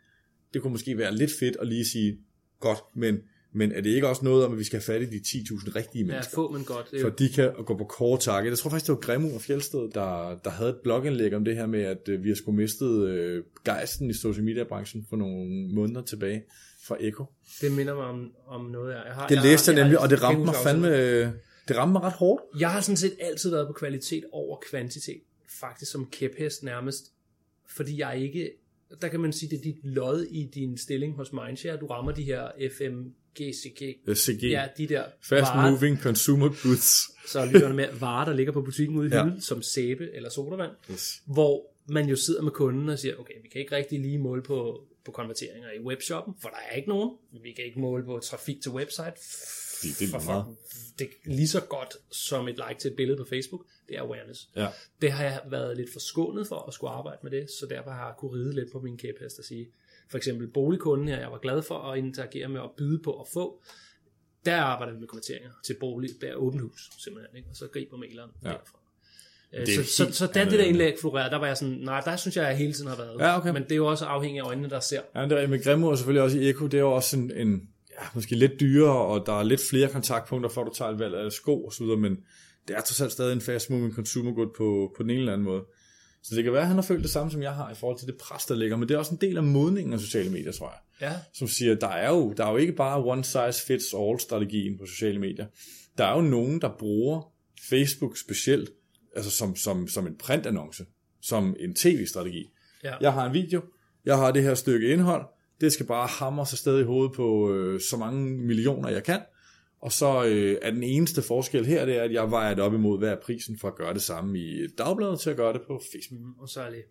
det kunne måske være lidt fedt at lige sige, godt, men, men er det ikke også noget om, at vi skal have fat i de 10.000 rigtige Ja, mennesker? få, men godt. Det For de kan gå på kort target. Jeg tror faktisk, det var Gremu og Fjeldsted, der, der havde et blogindlæg om det her med, at øh, vi har sgu mistet øh, gejsten i social media branchen for nogle måneder tilbage fra Eko. det minder mig om, om noget, jeg, har. Det jeg, læste jeg nemlig, og det ramte mig fandme, øh, det ramte mig ret hårdt. Jeg har sådan set altid været på kvalitet over kvantitet. Faktisk som kæphest nærmest. Fordi jeg ikke... Der kan man sige, det er dit lod i din stilling hos Mindshare. Du rammer de her FMGCG. Øh, CG, Ja, de der Fast varer, Moving Consumer Goods. så lytter med varer, der ligger på butikken ude i Ja. hylden, som sæbe eller sodavand, Yes. hvor man jo sidder med kunden og siger, okay, vi kan ikke rigtig lige måle på, på konverteringer i webshoppen, for der er ikke nogen. Vi kan ikke måle på trafik til website, Fordi det er for fuck, det er lige så godt som et like til et billede på Facebook, det er awareness. Ja. Det har jeg været lidt forskånet for at skulle arbejde med det, så derfor har jeg kunne ride lidt på min kæphest og sige, for eksempel boligkunden her, jeg var glad for at interagere med og byde på at få, der arbejder vi med konverteringer til bolig, der er åbent hus, simpelthen, ikke? og så griber maileren ja. derfra. Øh, Det Så, så, så da det der indlæg florerede, der var jeg sådan, nej, der synes jeg, jeg hele tiden har været. Ja, okay. Men det er jo også afhængigt af øjnene, der ser. Ja, det er med Gremu og selvfølgelig også i Eko, det er jo også en, en ja, måske lidt dyrere, og der er lidt flere kontaktpunkter, for at du tager et valg af sko og så videre, men det er trods alt stadig en fast moving consumer good på, på den ene eller anden måde. Så det kan være, at han har følt det samme, som jeg har i forhold til det pres, der ligger, men det er også en del af modningen af sociale medier, tror jeg. Ja, Som siger, der er jo, der er jo ikke bare one size fits all strategien på sociale medier. Der er jo nogen, der bruger Facebook specielt, altså som, som, som en printannonce, som en tv-strategi. ja. Jeg har en video, jeg har det her stykke indhold, det skal bare hamre sig stadig i hovedet på øh, så mange millioner, jeg kan. Og så øh, er den eneste forskel her, det er, at jeg vejer det op imod, hvad er prisen for at gøre det samme i et dagblad, til at gøre det på Facebook. og så er det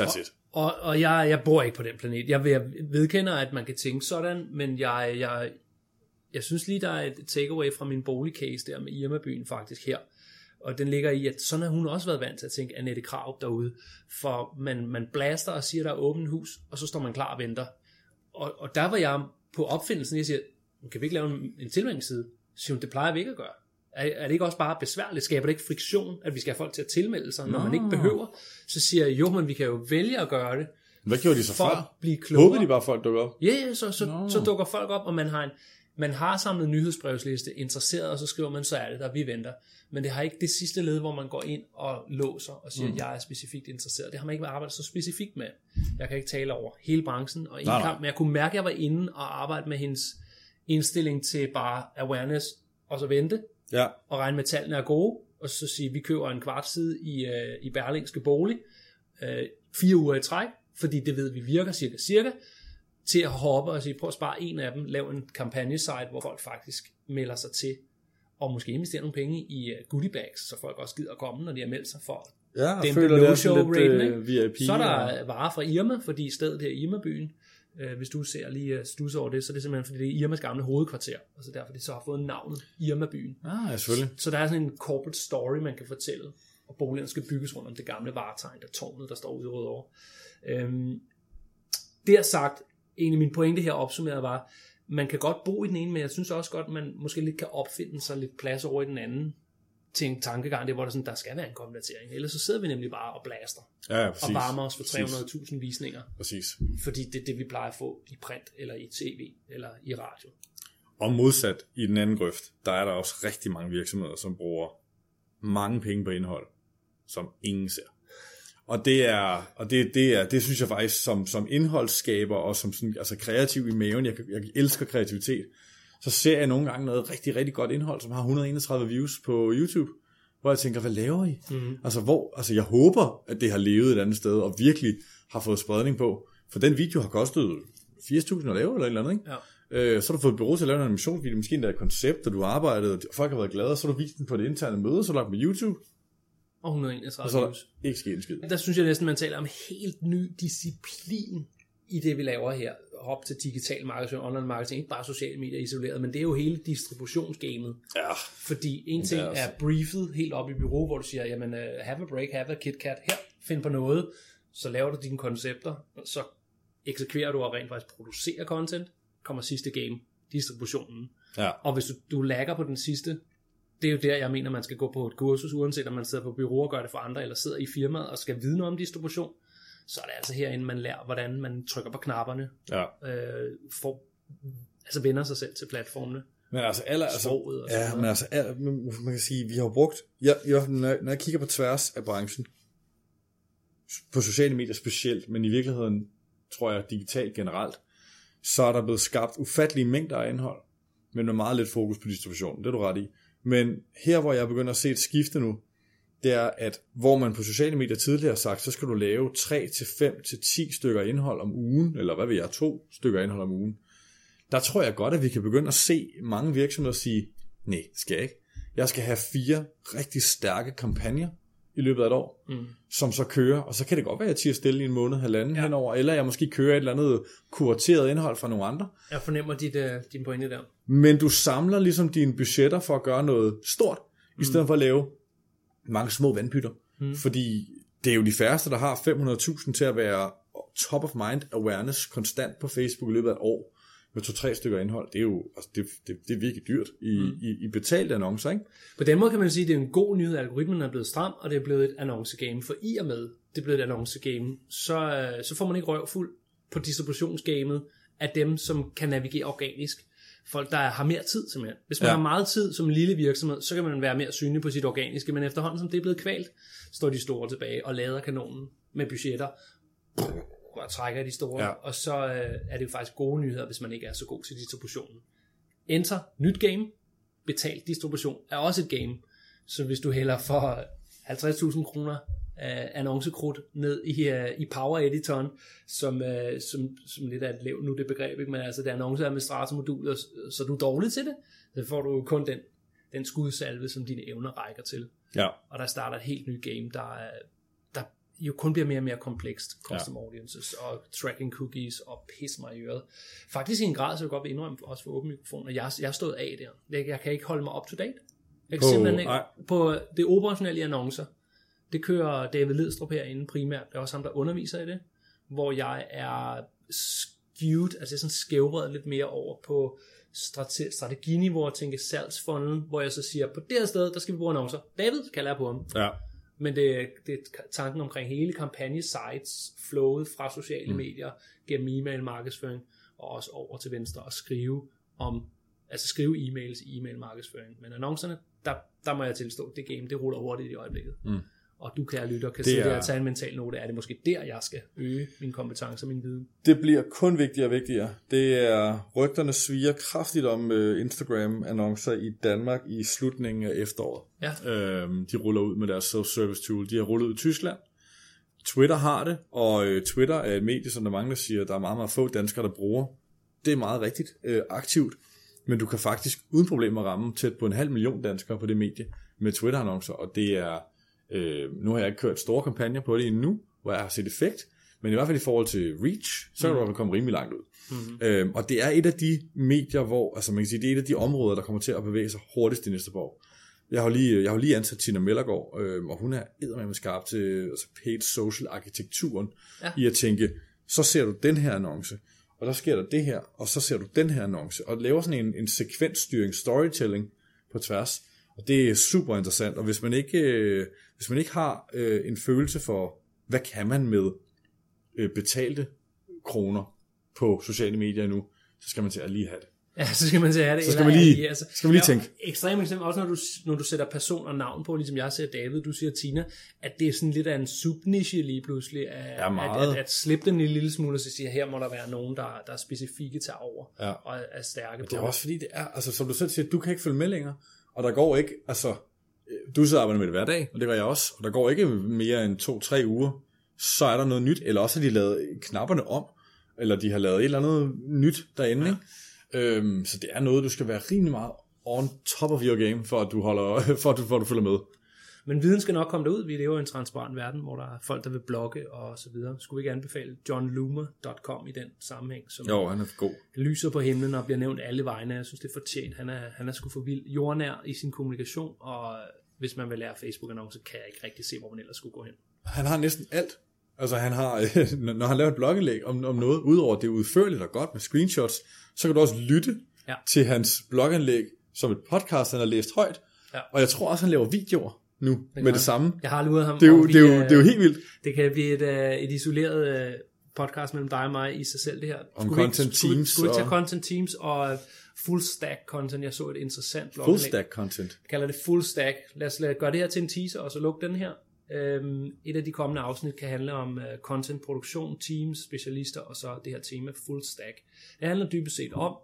That's it. Og, og jeg, jeg bor ikke på den planet. Jeg, jeg vedkender, at man kan tænke sådan, men jeg, jeg, jeg synes lige, der er et takeaway fra min boligcase der med Irma-byen faktisk her. Og den ligger i, at sådan har hun også været vant til at tænke Annette Krav derude. For man, man blaster og siger, der er åbent hus, og så står man klar og venter. Og, og der var jeg på opfindelsen, jeg siger, kan vi ikke lave en, en tilmeldingsside? Så siger hun, det plejer vi ikke at gøre. Er, er det ikke også bare besværligt? Skaber det ikke friktion, at vi skal have folk til at tilmelde sig, når Nå. man ikke behøver? Så siger jeg, jo, men vi kan jo vælge at gøre det, Hvad gjorde de så for før? blive klogere. Håbede de bare, at folk dukker op? Ja, ja, så, så, så dukker folk op, og man har, en, man har samlet nyhedsbrevsliste, interesseret, og så skriver man, så er det der, vi venter. Men det har ikke det sidste led, hvor man går ind og låser og siger, mm. jeg er specifikt interesseret. Det har man ikke arbejdet så specifikt med. Jeg kan ikke tale over hele branchen og en kamp, men jeg kunne mærke, at jeg var inde og arbejde med hendes indstilling til bare awareness, og så vente, Ja. og regne med, at tallene er gode, og så sige, vi køber en kvartside i, øh, i Berlingske Bolig, øh, fire uger i træk, fordi det ved vi virker cirka cirka, til at hoppe og sige, prøv at spare en af dem, lav en kampagnesite, hvor folk faktisk melder sig til, og måske investere nogle penge i uh, goodie bags, så folk også gider at komme, når de har meldt sig for. Ja, Dæmpe føler, det er sådan lidt øh, VIP. Så er der og- øh, varer fra Irma, fordi stedet her i Irma-byen, øh, hvis du ser lige uh, stus over det, så er det simpelthen, fordi det er Irmas gamle hovedkvarter, og så derfor det så har fået navnet Irma-byen. Ah, ja, selvfølgelig. Så der er sådan en corporate story, man kan fortælle, og boligerne skal bygges rundt om det gamle varetegn, der tårnet, der står ude i Rødovre. Øhm, det er sagt, en af mine pointe her opsummeret var, man kan godt bo i den ene, men jeg synes også godt, man måske lidt kan opfinde sig lidt plads over i den anden til en tankegang, det hvor der, sådan, der skal være en konvertering. Ellers så sidder vi nemlig bare og blaster Ja, ja, og præcis. varmer os for Præcis. 300.000 visninger, Præcis. fordi det er det, vi plejer at få i print, eller i tv, eller i radio. Og modsat i den anden grøft, der er der også rigtig mange virksomheder, som bruger mange penge på indhold, som ingen ser. Og det er, og det, det er, det synes jeg faktisk som, som indholdsskaber og som sådan, altså kreativ i maven, jeg, jeg elsker kreativitet, så ser jeg nogle gange noget rigtig, rigtig godt indhold, som har 131 views på YouTube, hvor jeg tænker, hvad laver I? Mm. Altså, hvor, altså jeg håber, at det har levet et andet sted, og virkelig har fået spredning på, for den video har kostet 80.000 at lave, eller et eller andet, ikke? Ja. Øh, så har du fået et bureau til at lave en animationsvideo, måske endda et koncept, og du har arbejdet, og folk har været glade, og så har du vist den på det interne møde, så har du lagt på YouTube, Og 131 og så er der views. ikke sket en skid. Der synes jeg næsten, man taler om helt ny disciplin i det, vi laver her. Hop til digital marketing, online marketing, ikke bare sociale medier isoleret, men det er jo hele distributionsgamet. Ja, Fordi en ting er er, briefet helt op i bureau, hvor du siger, jamen, uh, have a break, have a KitKat, her, find på noget, så laver du dine koncepter, så eksekverer du og rent faktisk producerer content, kommer sidste game, distributionen. ja. Og hvis du, du lagger på den sidste, det er jo der, jeg mener, man skal gå på et kursus, uanset om man sidder på bureau og gør det for andre, eller sidder i firmaet og skal vide noget om distribution, så er det altså herinde, man lærer, hvordan man trykker på knapperne, ja. øh, får, altså vender sig selv til platformene. Men altså, aller, altså, Sproget og sådan ja, noget. men altså, aller, men man kan sige, vi har brugt, jeg, jeg, når, jeg, når jeg kigger på tværs af branchen, på sociale medier specielt, men i virkeligheden, tror jeg, digitalt generelt, så er der blevet skabt ufattelige mængder af indhold, men med meget lidt fokus på distribution, det er du ret i. Men her, hvor jeg begynder at se et skifte nu, det er, at hvor man på sociale medier tidligere har sagt, så skal du lave 3 til 5 til 10 stykker indhold om ugen, eller hvad ved jeg, to stykker indhold om ugen. Der tror jeg godt, at vi kan begynde at se mange virksomheder sige, nej, skal jeg ikke. Jeg skal have fire rigtig stærke kampagner i løbet af et år, Mm. som så kører, og så kan det godt være, at jeg tiger stille i en måned, halvanden ja. henover, eller jeg måske kører et eller andet kurateret indhold fra nogle andre. Jeg fornemmer dit, uh, din pointe der. Men du samler ligesom dine budgetter for at gøre noget stort, i stedet for at lave mange små vandpytter. Mm. Fordi det er jo de færreste, der har 500.000 til at være top of mind awareness konstant på Facebook i løbet af et år med to-tre stykker indhold. Det er jo altså det, det, det er virkelig dyrt i, mm. i, i betalte annoncer, ikke? På den måde kan man sige, at det er en god nyhed, at algoritmen er blevet stram, og det er blevet et annoncegame. For i og med, det er blevet et annoncegame, så, øh, så får man ikke røvfuld på distributionsgamet af dem, som kan navigere organisk. Folk, der har mere tid simpelthen. Hvis man Ja. har meget tid som en lille virksomhed, så kan man være mere synlig på sit organiske, men efterhånden som det er blevet kvalt, står de store tilbage og lader kanonen med budgetter og trækker de store, ja. og så øh, er det jo faktisk gode nyheder, hvis man ikke er så god til distributionen. Enter, nyt game, betalt distribution er også et game. Så hvis du hælder for 50.000 kroner af annoncekrudt ned i, uh, i Power Editoren, som, uh, som, som lidt er et lav nu det begreb, ikke? men altså det er annonceadministratormoduler, så du er dårlig til det, så får du kun den, den skudsalve, som dine evner rækker til. Ja. Og der starter et helt nyt game, der, er- der jo kun bliver mere og mere komplekst. Custom ja. audiences og tracking cookies og pis mig i øret. Faktisk i en grad, så jeg godt vil indrømme, også for åben mikrofon, at jeg, jeg er stået af der. Jeg, jeg kan ikke holde mig up to date. Jeg kan På- simpelthen ikke, på det operationelle annoncer, det kører David Ledstrup herinde primært. Det er også ham, der underviser i det. Hvor jeg er skewed, altså jeg er sådan skævret lidt mere over på strate- strateginiveau og tænke salgsfunnel, hvor jeg så siger, på det her sted, der skal vi bruge annoncer. David kalder jeg på ham. Ja. Men det, det er tanken omkring hele kampagne-sites, flowet fra sociale mm. medier, gennem e-mail markedsføring, og også over til venstre og skrive om, altså skrive e-mails i e-mail markedsføring. Men annoncerne, der, der må jeg tilstå, det game, det ruller hurtigt i øjeblikket. Mm. Og du, kære lytter, kan Det sidde er- der og tage en mental note. Er det måske der, jeg skal øge mine kompetencer og min viden? Det bliver kun vigtigere og vigtigere. Det er, rygterne sviger kraftigt om øh, Instagram-annoncer i Danmark i slutningen af efteråret. Ja. Øhm, de ruller ud med deres self-service tool. De har rullet ud i Tyskland. Twitter har det, og øh, Twitter er et medie, som der mange der siger, der er meget, meget få danskere, der bruger. Det er meget rigtigt øh, aktivt, men du kan faktisk uden problemer ramme tæt på en halv million danskere på det medie med Twitter-annoncer, og det er, øh, nu har jeg ikke kørt store kampagner på det endnu, hvor jeg har set effekt, men i hvert fald i forhold til reach, så kan du i hvert fald komme rimelig langt ud. Mm-hmm. Øhm, og det er et af de medier, hvor, altså man kan sige, det er et af de områder, der kommer til at bevæge sig hurtigst de næste par år. Jeg har lige, jeg har lige ansat Tina Mellergaard, øh, og hun er eddermame skarp til altså paid social arkitekturen, ja. i at tænke, så ser du den her annonce, og der sker der det her, og så ser du den her annonce, og laver sådan en, en sekvensstyring, storytelling på tværs, og det er super interessant, og hvis man ikke, øh, hvis man ikke har øh, en følelse for, hvad kan man med øh, betalte kroner på sociale medier nu, så skal man til at lige have det. Ja, så skal man sige det. Så skal man lige- altså, skal man lige tænke. Ekstremt eksempel, også når du, når du sætter person og navn på, ligesom jeg ser David, du siger Tina, at det er sådan lidt af en subniche lige pludselig, at, Ja, meget. at, at, at slippe den en lille smule, og så sige, her må der være nogen, der, der er specifikke til over, Ja. og er, stærke Det er på også fordi, det er, altså som du selv siger, du kan ikke følge med længere, og der går ikke, altså, øh, du sidder og arbejder med det hver dag, og det gør jeg også, og der går ikke mere end to-tre uger, så er der noget nyt, eller også har de lavet knapperne om, eller de har lavet et eller andet nyt derinde, ja. ikke? Øhm, så det er noget, du skal være rimelig meget on top of your game, for at du, holder, (laughs) for at du, for at du følger med. Men viden skal nok komme derud. Vi lever i en transparent verden, hvor der er folk, der vil blogge og så videre. Skulle vi ikke anbefale johnloomer.com i den sammenhæng, som Jo, han er god. lyser på himlen og bliver nævnt alle vegne. Jeg synes, det er fortjent. Han er, han er sgu for vild jordnær i sin kommunikation, og hvis man vil lære Facebook-annonce, kan jeg ikke rigtig se, hvor man ellers skulle gå hen. Han har næsten alt. Altså han har, (laughs) når han laver et blogindlæg om, om noget, udover det er udførligt og godt med screenshots, så kan du også lytte Ja. til hans blogindlæg som et podcast, han har læst højt. Ja. Og jeg tror også, han laver videoer nu det med det samme. Jeg har aldrig ude ham. Det er, jo, og vi, det, er jo, øh, det er jo helt vildt. Det kan blive et, øh, et isoleret øh, podcast mellem dig og mig i sig selv, det her. Om Skulle ikke- content skulle, vi- teams Skulle vi ikke tage og- content teams og full stack content? Jeg så et interessant blog. Full stack content. Jeg kalder det full stack. Lad os lade, gøre det her til en teaser, og så lukke den her. Øhm, et af de kommende afsnit kan handle om uh, content produktion, teams, specialister, og så det her tema full stack. Det handler dybest set om,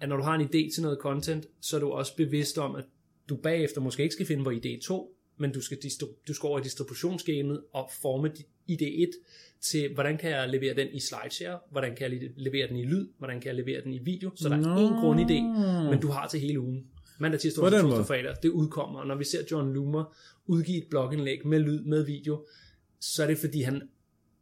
at når du har en idé til noget content, så er du også bevidst om, at du bagefter måske ikke skal finde på idé 2, men du skal, du skal over i distributionsgamet og forme di- idé 1 til, hvordan kan jeg levere den i slideshare, hvordan kan jeg le- levere den i lyd, hvordan kan jeg levere den i video, så der er Nå. én grundidé, men du har til hele ugen. Mandag, tirsdag, onsdag, torsdag, fredag, det udkommer, og når vi ser John Loomer udgive et blogindlæg med lyd, med video, så er det fordi han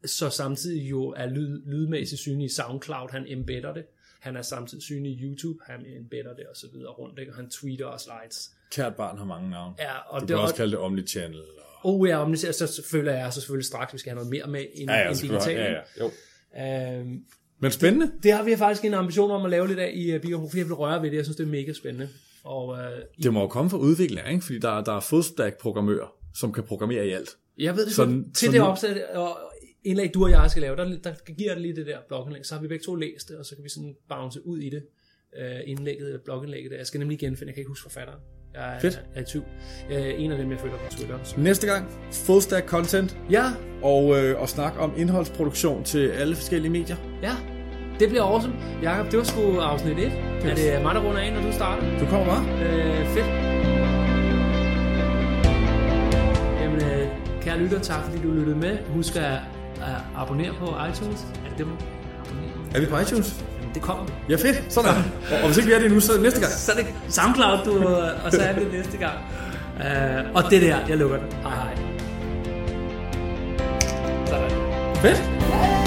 så samtidig jo er lyd, lydmæssigt synlig i SoundCloud, han embedder det, han er samtidig synlig i YouTube, han embedder det og så videre rundt, ikke? og han tweeter og slides. Kært barn har mange navne. Ja, og Du det kan også kalde det Omnichannel. Og... oh ja, om det ser, så føler jeg så selvfølgelig straks, vi skal have noget mere med end, Ja, ja, end digitalt. ja, ja. Jo. Øhm, Men spændende. det har vi faktisk en ambition om at lave lidt af i uh, Bigger fordi jeg vil røre ved det. Jeg synes, det er mega spændende. Og øh, Det må jo komme fra udviklere, ikke? Fordi der, der er full stack programmører, som kan programmere i alt. Jeg ved det Sådan- sådan, til sådan- det opsæt og indlæg, du og jeg skal lave, der, der giver det lige det der blogindlæg, så har vi begge to læst det, og så kan vi sådan bounce ud i det, øh, indlægget, blogindlægget der. Jeg skal nemlig genfinde, jeg kan ikke huske forfatteren. Jeg er, Fedt. jeg er i tvivl. Er en af dem, jeg følger på Twitter. Så. Næste gang, full stack content, Ja, og, øh, og snak om indholdsproduktion til alle forskellige medier. ja. Det bliver awesome. Jakob, det var sgu afsnit 1. Er det mig, der runder af, når du starter? Du kommer bare. Øh, fedt. Jamen, øh, kære lytter, tak fordi du lyttede med. Husk at, at abonnere på iTunes. Er abonnerer? Er vi på iTunes? Jamen, det kommer vi. Ja, fedt. Sådan. Og, hvis ikke vi er det nu, så næste gang. Så er det SoundCloud, du, og så er det næste gang. Uh, og det der, jeg lukker den. Hej hej. Sådan. Fedt.